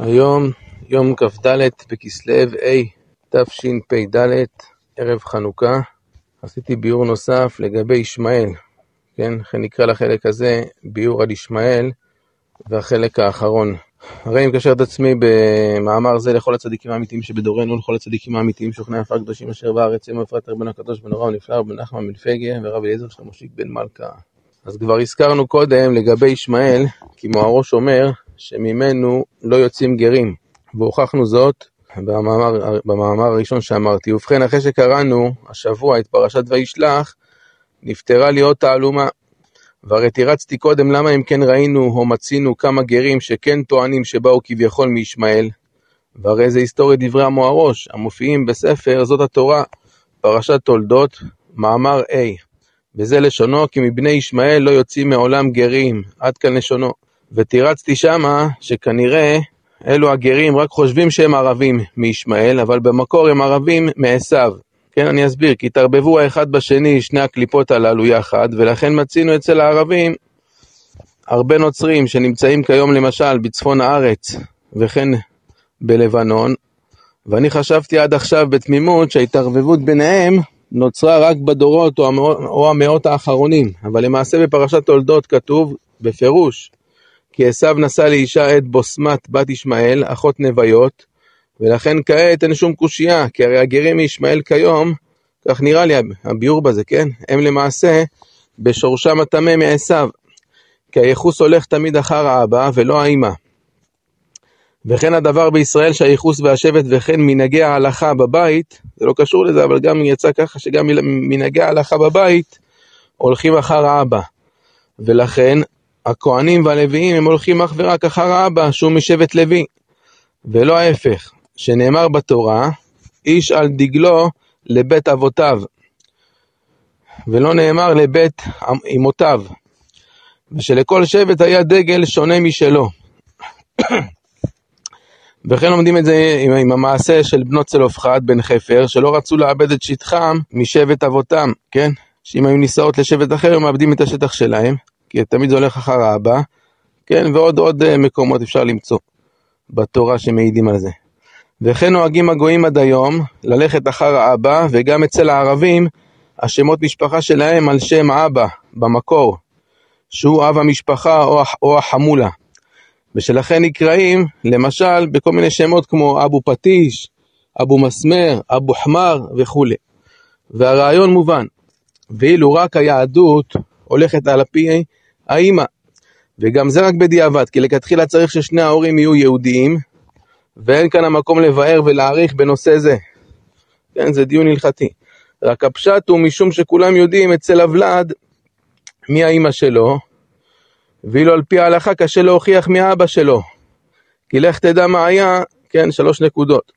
היום יום כ"ד בכסלו ה' תשפ"ד, ערב חנוכה. עשיתי ביאור נוסף לגבי ישמעאל, כן? לכן נקרא לחלק הזה ביאור על ישמעאל והחלק האחרון. הרי אני מקשר את עצמי במאמר זה לכל הצדיקים האמיתיים שבדורנו, לכל הצדיקים האמיתיים שוכני עפר קדושים אשר בארץ, יום אפרת רבנו הקדוש בן אורם נפלא ובן נחמן בן פגה ורב אליעזר של מושיק בן מלכה. אז כבר הזכרנו קודם לגבי ישמעאל, כי מוהרוש אומר שממנו לא יוצאים גרים, והוכחנו זאת במאמר, במאמר הראשון שאמרתי. ובכן, אחרי שקראנו השבוע את פרשת וישלח, נפתרה לי עוד תעלומה. והרי תירצתי קודם למה אם כן ראינו או מצינו כמה גרים שכן טוענים שבאו כביכול מישמעאל, והרי זה היסטוריה דברי המוהרוש, המופיעים בספר זאת התורה, פרשת תולדות, מאמר A. וזה לשונו, כי מבני ישמעאל לא יוצאים מעולם גרים, עד כאן לשונו. ותירצתי שמה שכנראה אלו הגרים רק חושבים שהם ערבים מישמעאל, אבל במקור הם ערבים מעשיו. כן, אני אסביר, כי תערבבו האחד בשני שני הקליפות הללו יחד, ולכן מצינו אצל הערבים הרבה נוצרים שנמצאים כיום למשל בצפון הארץ, וכן בלבנון, ואני חשבתי עד עכשיו בתמימות שההתערבבות ביניהם נוצרה רק בדורות או המאות האחרונים, אבל למעשה בפרשת תולדות כתוב בפירוש כי עשו נשא לאישה את בוסמת בת ישמעאל, אחות נוויות, ולכן כעת אין שום קושייה, כי הרי הגרים מישמעאל כיום, כך נראה לי הביאור בזה, כן? הם למעשה בשורשם הטמא מעשו, כי הייחוס הולך תמיד אחר האבא ולא האמא. וכן הדבר בישראל שהייחוס והשבט וכן מנהגי ההלכה בבית, זה לא קשור לזה, אבל גם יצא ככה שגם מנהגי ההלכה בבית הולכים אחר האבא. ולכן הכהנים והלוויים הם הולכים אך ורק אחר האבא שהוא משבט לוי, ולא ההפך, שנאמר בתורה, איש על דגלו לבית אבותיו, ולא נאמר לבית אמותיו, ושלכל שבט היה דגל שונה משלו. וכן לומדים את זה עם, עם המעשה של בנות צלופחד בן חפר, שלא רצו לאבד את שטחם משבט אבותם, כן? שאם היו נישאות לשבט אחר, הם מאבדים את השטח שלהם. כי תמיד זה הולך אחר האבא, כן, ועוד עוד אה, מקומות אפשר למצוא בתורה שמעידים על זה. וכן נוהגים הגויים עד היום ללכת אחר האבא, וגם אצל הערבים, השמות משפחה שלהם על שם אבא, במקור, שהוא אב המשפחה או, או החמולה. ושלכן נקראים, למשל, בכל מיני שמות כמו אבו פטיש, אבו מסמר, אבו חמר וכולי. והרעיון מובן, ואילו רק היהדות הולכת על הפי האימא. וגם זה רק בדיעבד, כי לכתחילה צריך ששני ההורים יהיו יהודיים, ואין כאן המקום לבאר ולהעריך בנושא זה. כן, זה דיון הלכתי. רק הפשט הוא משום שכולם יודעים אצל הוולד מי האימא שלו, ואילו על פי ההלכה קשה להוכיח מי האבא שלו. כי לך תדע מה היה, כן, שלוש נקודות.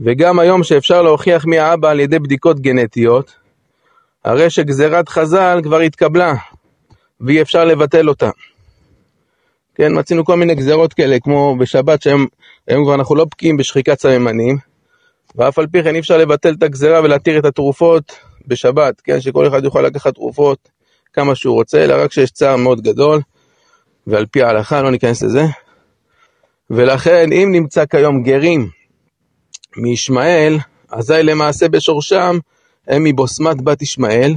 וגם היום שאפשר להוכיח מי האבא על ידי בדיקות גנטיות, הרי שגזירת חז"ל כבר התקבלה, ואי אפשר לבטל אותה. כן, מצינו כל מיני גזירות כאלה, כמו בשבת, שהיום כבר אנחנו לא בקיאים בשחיקת סממנים, ואף על פי כן אי אפשר לבטל את הגזירה ולהתיר את התרופות בשבת, כן, שכל אחד יוכל לקחת תרופות כמה שהוא רוצה, אלא רק שיש צער מאוד גדול, ועל פי ההלכה, לא ניכנס לזה. ולכן, אם נמצא כיום גרים מישמעאל, אזי למעשה בשורשם הם מבוסמת בת ישמעאל,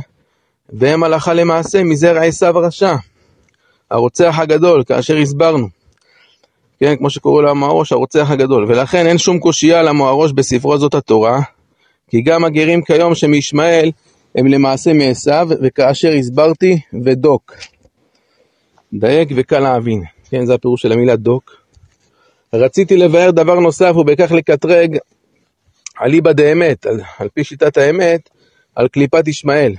והם הלכה למעשה מזרע עשיו הרשע, הרוצח הגדול, כאשר הסברנו. כן, כמו שקורא לו המוהרוש, הרוצח הגדול. ולכן אין שום קושייה למוהרוש בספרו זאת התורה, כי גם הגרים כיום שמישמעאל הם למעשה מעשיו, וכאשר הסברתי, ודוק. דייק וקל להבין. כן, זה הפירוש של המילה דוק. רציתי לבאר דבר נוסף ובכך לקטרג אליבא דאמת, על, על פי שיטת האמת, על קליפת ישמעאל.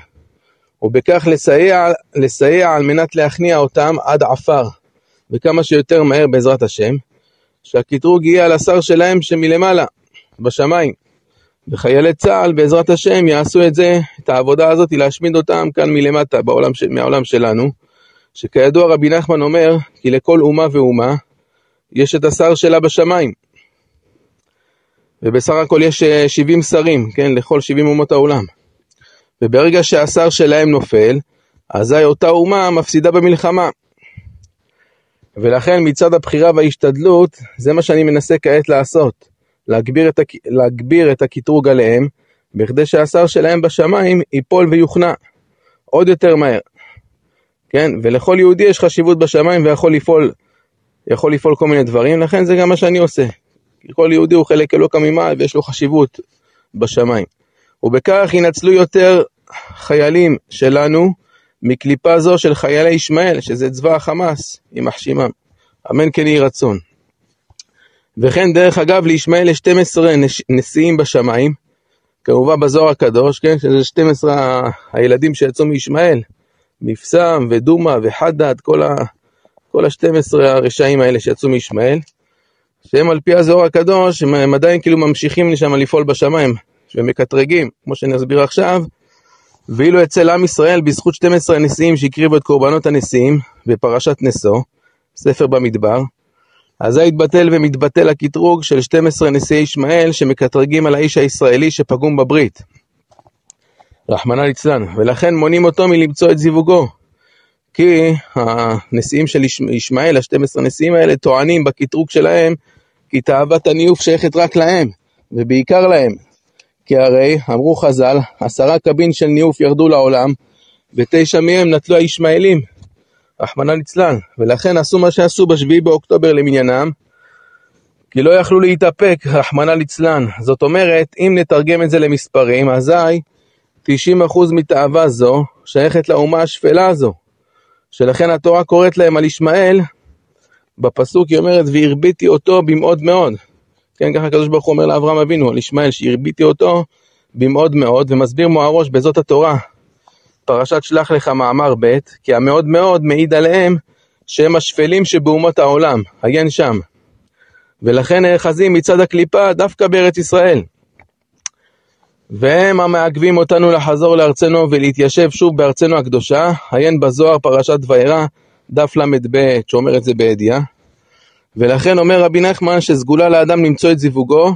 ובכך לסייע, לסייע על מנת להכניע אותם עד עפר, וכמה שיותר מהר בעזרת השם, שהקטרוג יהיה על השר שלהם שמלמעלה, בשמיים. וחיילי צה"ל בעזרת השם יעשו את זה, את העבודה הזאת, להשמיד אותם כאן מלמטה, בעולם, מהעולם שלנו, שכידוע רבי נחמן אומר, כי לכל אומה ואומה יש את השר שלה בשמיים. ובסך הכל יש 70 שרים, כן, לכל 70 אומות העולם. וברגע שהשר שלהם נופל, אזי אותה אומה מפסידה במלחמה. ולכן מצד הבחירה וההשתדלות, זה מה שאני מנסה כעת לעשות. להגביר את, הק... להגביר את הקטרוג עליהם, בכדי שהשר שלהם בשמיים ייפול ויוכנע עוד יותר מהר. כן? ולכל יהודי יש חשיבות בשמיים ויכול לפעול, יכול לפעול כל מיני דברים, לכן זה גם מה שאני עושה. כל יהודי הוא חלק אלוקא ממעל ויש לו חשיבות בשמיים. ובכך ינצלו יותר חיילים שלנו מקליפה זו של חיילי ישמעאל, שזה צבא החמאס, יימח שמם. אמן כן יהי רצון. וכן דרך אגב לישמעאל יש 12 נשיאים בשמיים, כמובן בזוהר הקדוש, כן, שזה 12 הילדים שיצאו מישמעאל, מפסם ודומא וחדד, כל, ה, כל ה-12 הרשעים האלה שיצאו מישמעאל, שהם על פי הזוהר הקדוש, הם, עדיין כאילו ממשיכים לשם לפעול בשמיים, ומקטרגים, כמו שנסביר עכשיו, ואילו אצל עם ישראל, בזכות 12 הנשיאים שהקריבו את קורבנות הנשיאים בפרשת נשוא, ספר במדבר, אזי יתבטל ומתבטל הקטרוג של 12 נשיאי ישמעאל שמקטרגים על האיש הישראלי שפגום בברית. רחמנא ליצלן, ולכן מונעים אותו מלמצוא את זיווגו. כי הנשיאים של ישמעאל, ה-12 נשיאים האלה, טוענים בקטרוג שלהם כי תאוות הניוף שייכת רק להם, ובעיקר להם. כי הרי, אמרו חז"ל, עשרה קבין של ניאוף ירדו לעולם, ותשע מהם נטלו הישמעאלים, רחמנא ליצלן, ולכן עשו מה שעשו בשביעי באוקטובר למניינם, כי לא יכלו להתאפק, רחמנא ליצלן. זאת אומרת, אם נתרגם את זה למספרים, אזי 90% מתאווה זו שייכת לאומה השפלה הזו, שלכן התורה קוראת להם על ישמעאל, בפסוק היא אומרת, והרביתי אותו במאוד מאוד. כן, ככה הקדוש ברוך הוא אומר לאברהם אבינו, על ישמעאל, שהרביתי אותו במאוד מאוד, ומסביר מוהרוש בזאת התורה, פרשת שלח לך מאמר ב', כי המאוד מאוד מעיד עליהם שהם השפלים שבאומות העולם, עיין שם. ולכן נאחזים מצד הקליפה דווקא בארץ ישראל. והם המעכבים אותנו לחזור לארצנו ולהתיישב שוב בארצנו הקדושה, עיין בזוהר פרשת וירא, דף ל"ב, שאומר את זה בידיעה. ולכן אומר רבי נחמן שסגולה לאדם למצוא את זיווגו,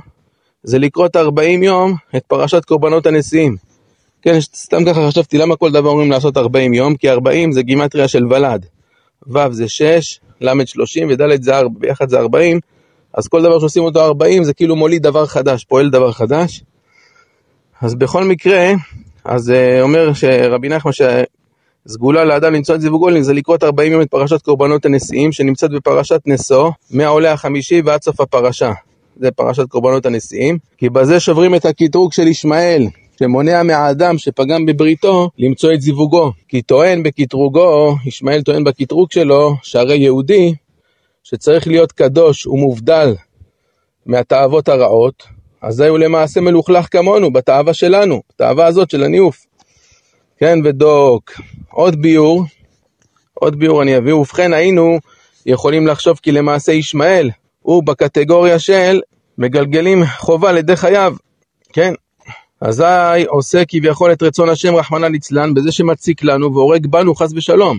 זה לקרות 40 יום את פרשת קורבנות הנשיאים. כן, סתם ככה חשבתי למה כל דבר אומרים לעשות 40 יום, כי 40 זה גימטריה של ולד. ו' זה 6, ל' 30 וד' זה 4, ביחד זה 40, אז כל דבר שעושים אותו 40 זה כאילו מוליד דבר חדש, פועל דבר חדש. אז בכל מקרה, אז uh, אומר שרבי נחמן שסגולה לאדם למצוא את זיווגו זה לקרות 40 יום את פרשת קורבנות הנשיאים שנמצאת בפרשת נשוא, מהעולה החמישי ועד סוף הפרשה. זה פרשת קורבנות הנשיאים, כי בזה שוברים את הקטרוג של ישמעאל, שמונע מהאדם שפגם בבריתו למצוא את זיווגו. כי טוען בקטרוגו, ישמעאל טוען בקטרוג שלו, שהרי יהודי שצריך להיות קדוש ומובדל מהתאוות הרעות, אזי הוא למעשה מלוכלך כמונו, בתאווה שלנו, בתאווה הזאת של הניאוף. כן, ודוק. עוד ביור, עוד ביור אני אביא, ובכן היינו יכולים לחשוב כי למעשה ישמעאל הוא בקטגוריה של מגלגלים חובה לידי חייו, כן? אזי עושה כביכול את רצון השם רחמנא ליצלן בזה שמציק לנו והורג בנו חס ושלום.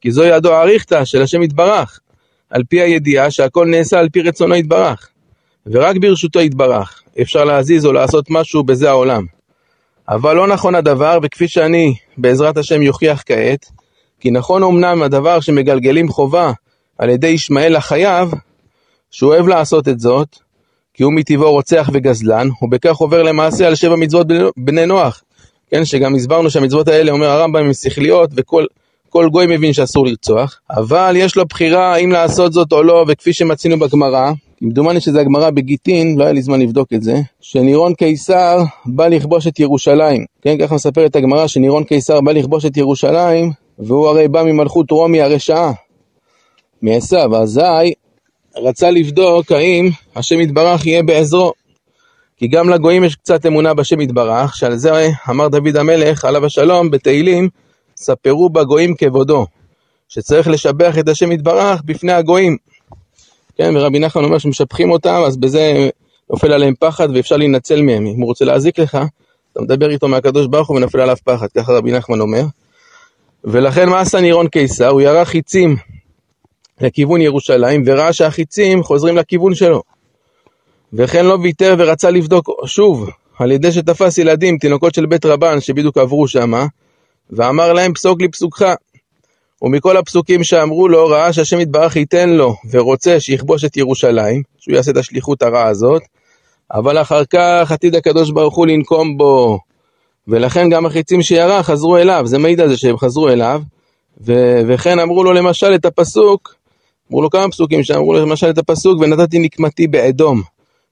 כי זו ידו האריכתא של השם יתברך, על פי הידיעה שהכל נעשה על פי רצונו יתברך. ורק ברשותו יתברך אפשר להזיז או לעשות משהו בזה העולם. אבל לא נכון הדבר, וכפי שאני בעזרת השם יוכיח כעת, כי נכון אמנם הדבר שמגלגלים חובה על ידי ישמעאל החייב, שהוא אוהב לעשות את זאת, כי הוא מטבעו רוצח וגזלן, ובכך עובר למעשה על שבע מצוות בני נוח. כן, שגם הסברנו שהמצוות האלה, אומר הרמב"ם, הן שכליות, וכל גוי מבין שאסור לרצוח. אבל יש לו בחירה אם לעשות זאת או לא, וכפי שמצינו בגמרא, כמדומני שזה הגמרא בגיטין, לא היה לי זמן לבדוק את זה, שנירון קיסר בא לכבוש את ירושלים. כן, ככה מספרת הגמרא שנירון קיסר בא לכבוש את ירושלים, והוא הרי בא ממלכות רומי הרשעה, מעשו, אזי רצה לבדוק האם השם יתברך יהיה בעזרו. כי גם לגויים יש קצת אמונה בשם יתברך, שעל זה אמר דוד המלך, עליו השלום, בתהילים, ספרו בגויים כבודו, שצריך לשבח את השם יתברך בפני הגויים. כן, ורבי נחמן אומר שמשבחים אותם, אז בזה נופל עליהם פחד ואפשר להינצל מהם. אם הוא רוצה להזיק לך, אתה מדבר איתו מהקדוש ברוך הוא ונופל עליו פחד, ככה רבי נחמן אומר. ולכן מה עשה נירון קיסר? הוא ירה חיצים לכיוון ירושלים, וראה שהחיצים חוזרים לכיוון שלו. וכן לא ויתר ורצה לבדוק שוב, על ידי שתפס ילדים, תינוקות של בית רבן, שבדיוק עברו שמה, ואמר להם פסוק לי פסוקך. ומכל הפסוקים שאמרו לו, ראה שהשם יתברך ייתן לו, ורוצה שיכבוש את ירושלים, שהוא יעשה את השליחות הרעה הזאת, אבל אחר כך עתיד הקדוש ברוך הוא לנקום בו. ולכן גם החיצים שירה חזרו אליו, זה מעיד על זה שהם חזרו אליו, ו- וכן אמרו לו למשל את הפסוק, אמרו לו כמה פסוקים שאמרו לו למשל את הפסוק, ונתתי נקמתי באדום,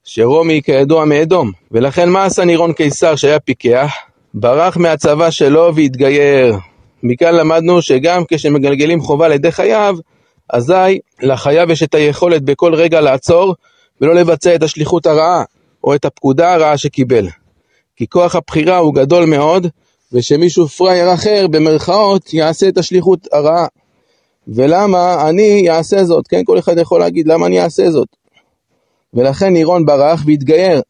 שרומי כידוע מאדום. ולכן מה עשה נירון קיסר שהיה פיקח? ברח מהצבא שלו והתגייר. מכאן למדנו שגם כשמגלגלים חובה לידי חייו, אזי לחייב יש את היכולת בכל רגע לעצור ולא לבצע את השליחות הרעה או את הפקודה הרעה שקיבל. כי כוח הבחירה הוא גדול מאוד, ושמישהו פראייר אחר, במרכאות, יעשה את השליחות הרעה. ולמה אני אעשה זאת? כן, כל אחד יכול להגיד, למה אני אעשה זאת? ולכן נירון ברח והתגייר,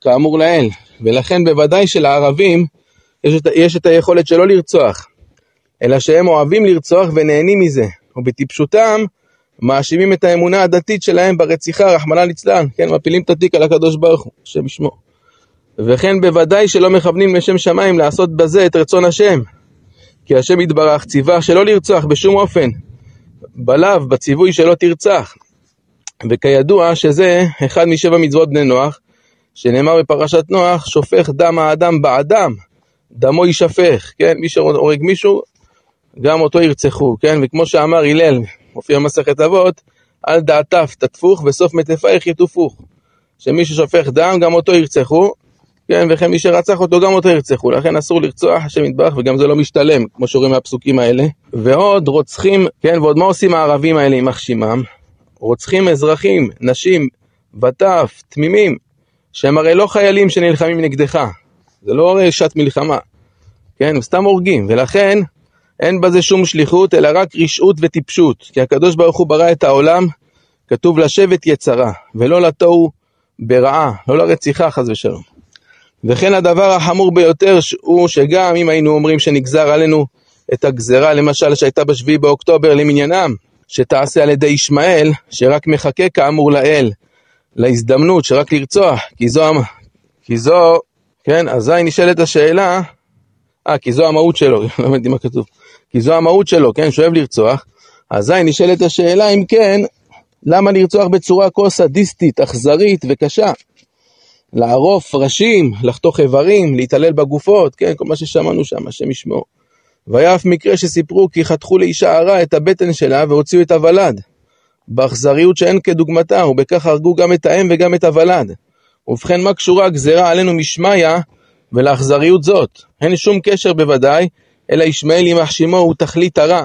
כאמור לעיל. ולכן בוודאי שלערבים יש את, יש את היכולת שלא לרצוח, אלא שהם אוהבים לרצוח ונהנים מזה, ובטיפשותם מאשימים את האמונה הדתית שלהם ברציחה, רחמנא ליצלן, כן, מפילים את התיק על הקדוש ברוך הוא, השם ישמור. וכן בוודאי שלא מכוונים לשם שמיים לעשות בזה את רצון השם. כי השם יתברך ציווה שלא לרצוח בשום אופן. בלאו, בציווי שלא תרצח. וכידוע שזה אחד משבע מצוות בני נוח, שנאמר בפרשת נוח, שופך דם האדם באדם, דמו יישפך, כן? מי שהורג מישהו, גם אותו ירצחו, כן? וכמו שאמר הלל, מופיע במסכת אבות, על דעתיו תטפוך, וסוף מטפייך יטופוך. שמי ששופך דם, גם אותו ירצחו, כן, וכן מי שרצח אותו גם אותו ירצחו, לכן אסור לרצוח השם יתברך וגם זה לא משתלם, כמו שרואים מהפסוקים האלה. ועוד רוצחים, כן, ועוד מה עושים הערבים האלה יימח שמם? רוצחים אזרחים, נשים, וטף, תמימים, שהם הרי לא חיילים שנלחמים נגדך, זה לא הרי שעת מלחמה, כן, הם סתם הורגים, ולכן אין בזה שום שליחות, אלא רק רשעות וטיפשות, כי הקדוש ברוך הוא ברא את העולם, כתוב לשבת יצרה, ולא לתוהו ברעה, לא לרציחה חס ושלום. וכן הדבר החמור ביותר הוא שגם אם היינו אומרים שנגזר עלינו את הגזרה, למשל שהייתה בשביעי באוקטובר למניינם, שתעשה על ידי ישמעאל, שרק מחכה כאמור לאל, להזדמנות שרק לרצוח, כי זו, כי זו, כן, אזי נשאלת השאלה, אה, כי זו המהות שלו, לא הבנתי מה כתוב, כי זו המהות שלו, כן, שאוהב לרצוח, אזי נשאלת השאלה אם כן, למה לרצוח בצורה כה סדיסטית, אכזרית וקשה? לערוף ראשים, לחתוך איברים, להתעלל בגופות, כן, כל מה ששמענו שם, השם ישמעו. והיה אף מקרה שסיפרו כי חתכו לאישה הרע את הבטן שלה והוציאו את הוולד. באכזריות שאין כדוגמתה, ובכך הרגו גם את האם וגם את הוולד. ובכן, מה קשורה הגזרה עלינו משמיא ולאכזריות זאת? אין שום קשר בוודאי, אלא ישמעאל יימח שמו הוא תכלית הרע.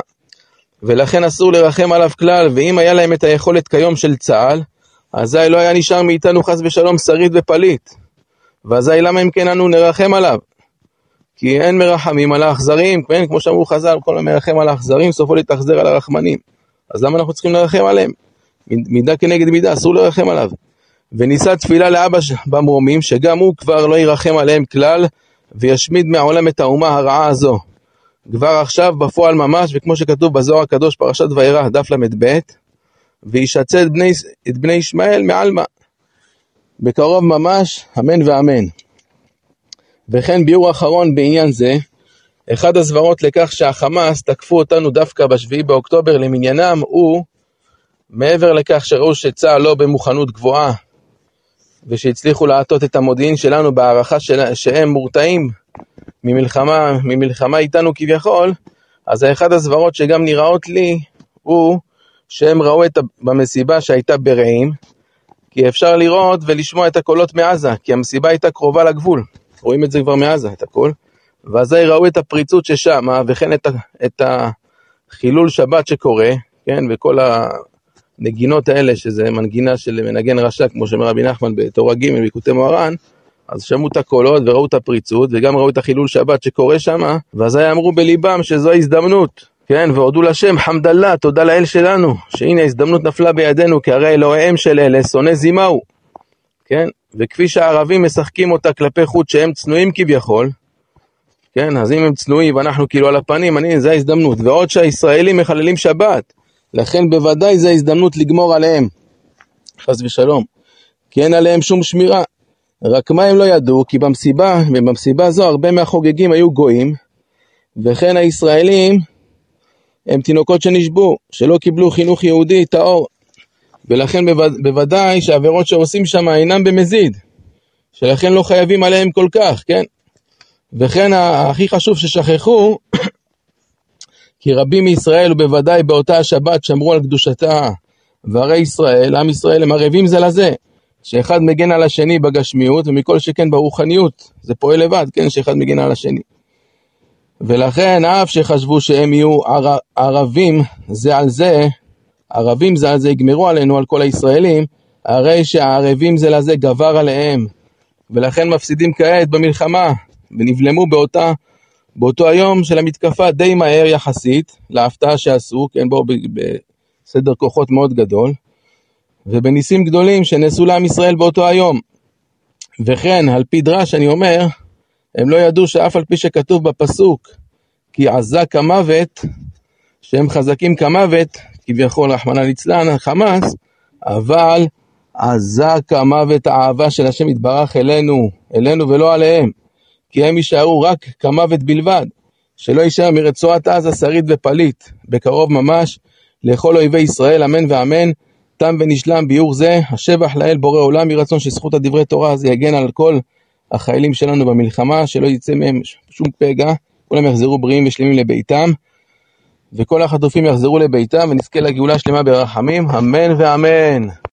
ולכן אסור לרחם עליו כלל, ואם היה להם את היכולת כיום של צה"ל, אזי לא היה נשאר מאיתנו חס ושלום שריד ופליט. ואזי למה אם כן אנו נרחם עליו? כי אין מרחמים על האכזרים, כן, כמו שאמרו חז"ל, כל המרחם על האכזרים סופו להתאכזר על הרחמנים. אז למה אנחנו צריכים לרחם עליהם? מידה כנגד מידה, אסור לרחם עליו. ונישא תפילה לאבא במרומים, שגם הוא כבר לא ירחם עליהם כלל, וישמיד מהעולם את האומה הרעה הזו. כבר עכשיו, בפועל ממש, וכמו שכתוב בזוהר הקדוש, פרשת וירא, דף ל"ב, וישצה את בני, את בני ישמעאל מעלמא. בקרוב ממש, אמן ואמן. וכן ביאור אחרון בעניין זה, אחד הסברות לכך שהחמאס תקפו אותנו דווקא בשביעי באוקטובר למניינם הוא, מעבר לכך שראו שצה"ל לא במוכנות גבוהה ושהצליחו להטות את המודיעין שלנו בהערכה של... שהם מורתעים ממלחמה, ממלחמה איתנו כביכול, אז אחד הסברות שגם נראות לי הוא שהם ראו את במסיבה שהייתה ברעים, כי אפשר לראות ולשמוע את הקולות מעזה, כי המסיבה הייתה קרובה לגבול. רואים את זה כבר מעזה, את הכל. ואזי ראו את הפריצות ששמה, וכן את, את החילול שבת שקורה, כן, וכל הנגינות האלה, שזה מנגינה של מנגן רשע, כמו שאומר רבי נחמן בתורה ג' ביקוטי מוהר"ן, אז שמעו את הקולות וראו את הפריצות, וגם ראו את החילול שבת שקורה שמה, ואזי אמרו בליבם שזו ההזדמנות, כן, והודו לשם, חמדללה, תודה לאל שלנו, שהנה ההזדמנות נפלה בידינו, כי הרי אלוהיהם של אלה שונא זימהו, כן, וכפי שהערבים משחקים אותה כלפי חוץ שהם צנועים כביכול, כן, אז אם הם צנועים ואנחנו כאילו על הפנים, אני, זה ההזדמנות. ועוד שהישראלים מחללים שבת, לכן בוודאי זה ההזדמנות לגמור עליהם, חס ושלום, כי אין עליהם שום שמירה. רק מה הם לא ידעו? כי במסיבה, במסיבה זו הרבה מהחוגגים היו גויים, וכן הישראלים הם תינוקות שנשבו, שלא קיבלו חינוך יהודי טהור. ולכן בוודאי שהעבירות שעושים שם אינם במזיד, שלכן לא חייבים עליהם כל כך, כן? וכן הכי חשוב ששכחו, כי רבים מישראל ובוודאי באותה השבת שמרו על קדושתה, והרי ישראל, עם ישראל, הם ערבים זה לזה, שאחד מגן על השני בגשמיות, ומכל שכן ברוחניות, זה פועל לבד, כן, שאחד מגן על השני. ולכן אף שחשבו שהם יהיו ער... ערבים זה על זה, ערבים זה על זה יגמרו עלינו, על כל הישראלים, הרי שהערבים זה לזה גבר עליהם, ולכן מפסידים כעת במלחמה, ונבלמו באותה, באותו היום של המתקפה די מהר יחסית, להפתעה שעשו, כן, בואו בסדר כוחות מאוד גדול, ובניסים גדולים שנעשו לעם ישראל באותו היום. וכן, על פי דרש אני אומר, הם לא ידעו שאף על פי שכתוב בפסוק כי עזה כמוות, שהם חזקים כמוות, כביכול רחמנא ליצלן, החמאס, אבל עזה כמוות האהבה של השם יתברך אלינו, אלינו ולא עליהם, כי הם יישארו רק כמוות בלבד, שלא יישאר מרצועת עזה שריד ופליט, בקרוב ממש, לכל אויבי ישראל, אמן ואמן. תם ונשלם ביאור זה, השבח לאל בורא עולם, יהי רצון שזכות הדברי תורה הזה יגן על כל החיילים שלנו במלחמה, שלא יצא מהם שום פגע, כולם יחזרו בריאים ושלמים לביתם, וכל החטופים יחזרו לביתם, ונזכה לגאולה שלמה ברחמים, אמן ואמן.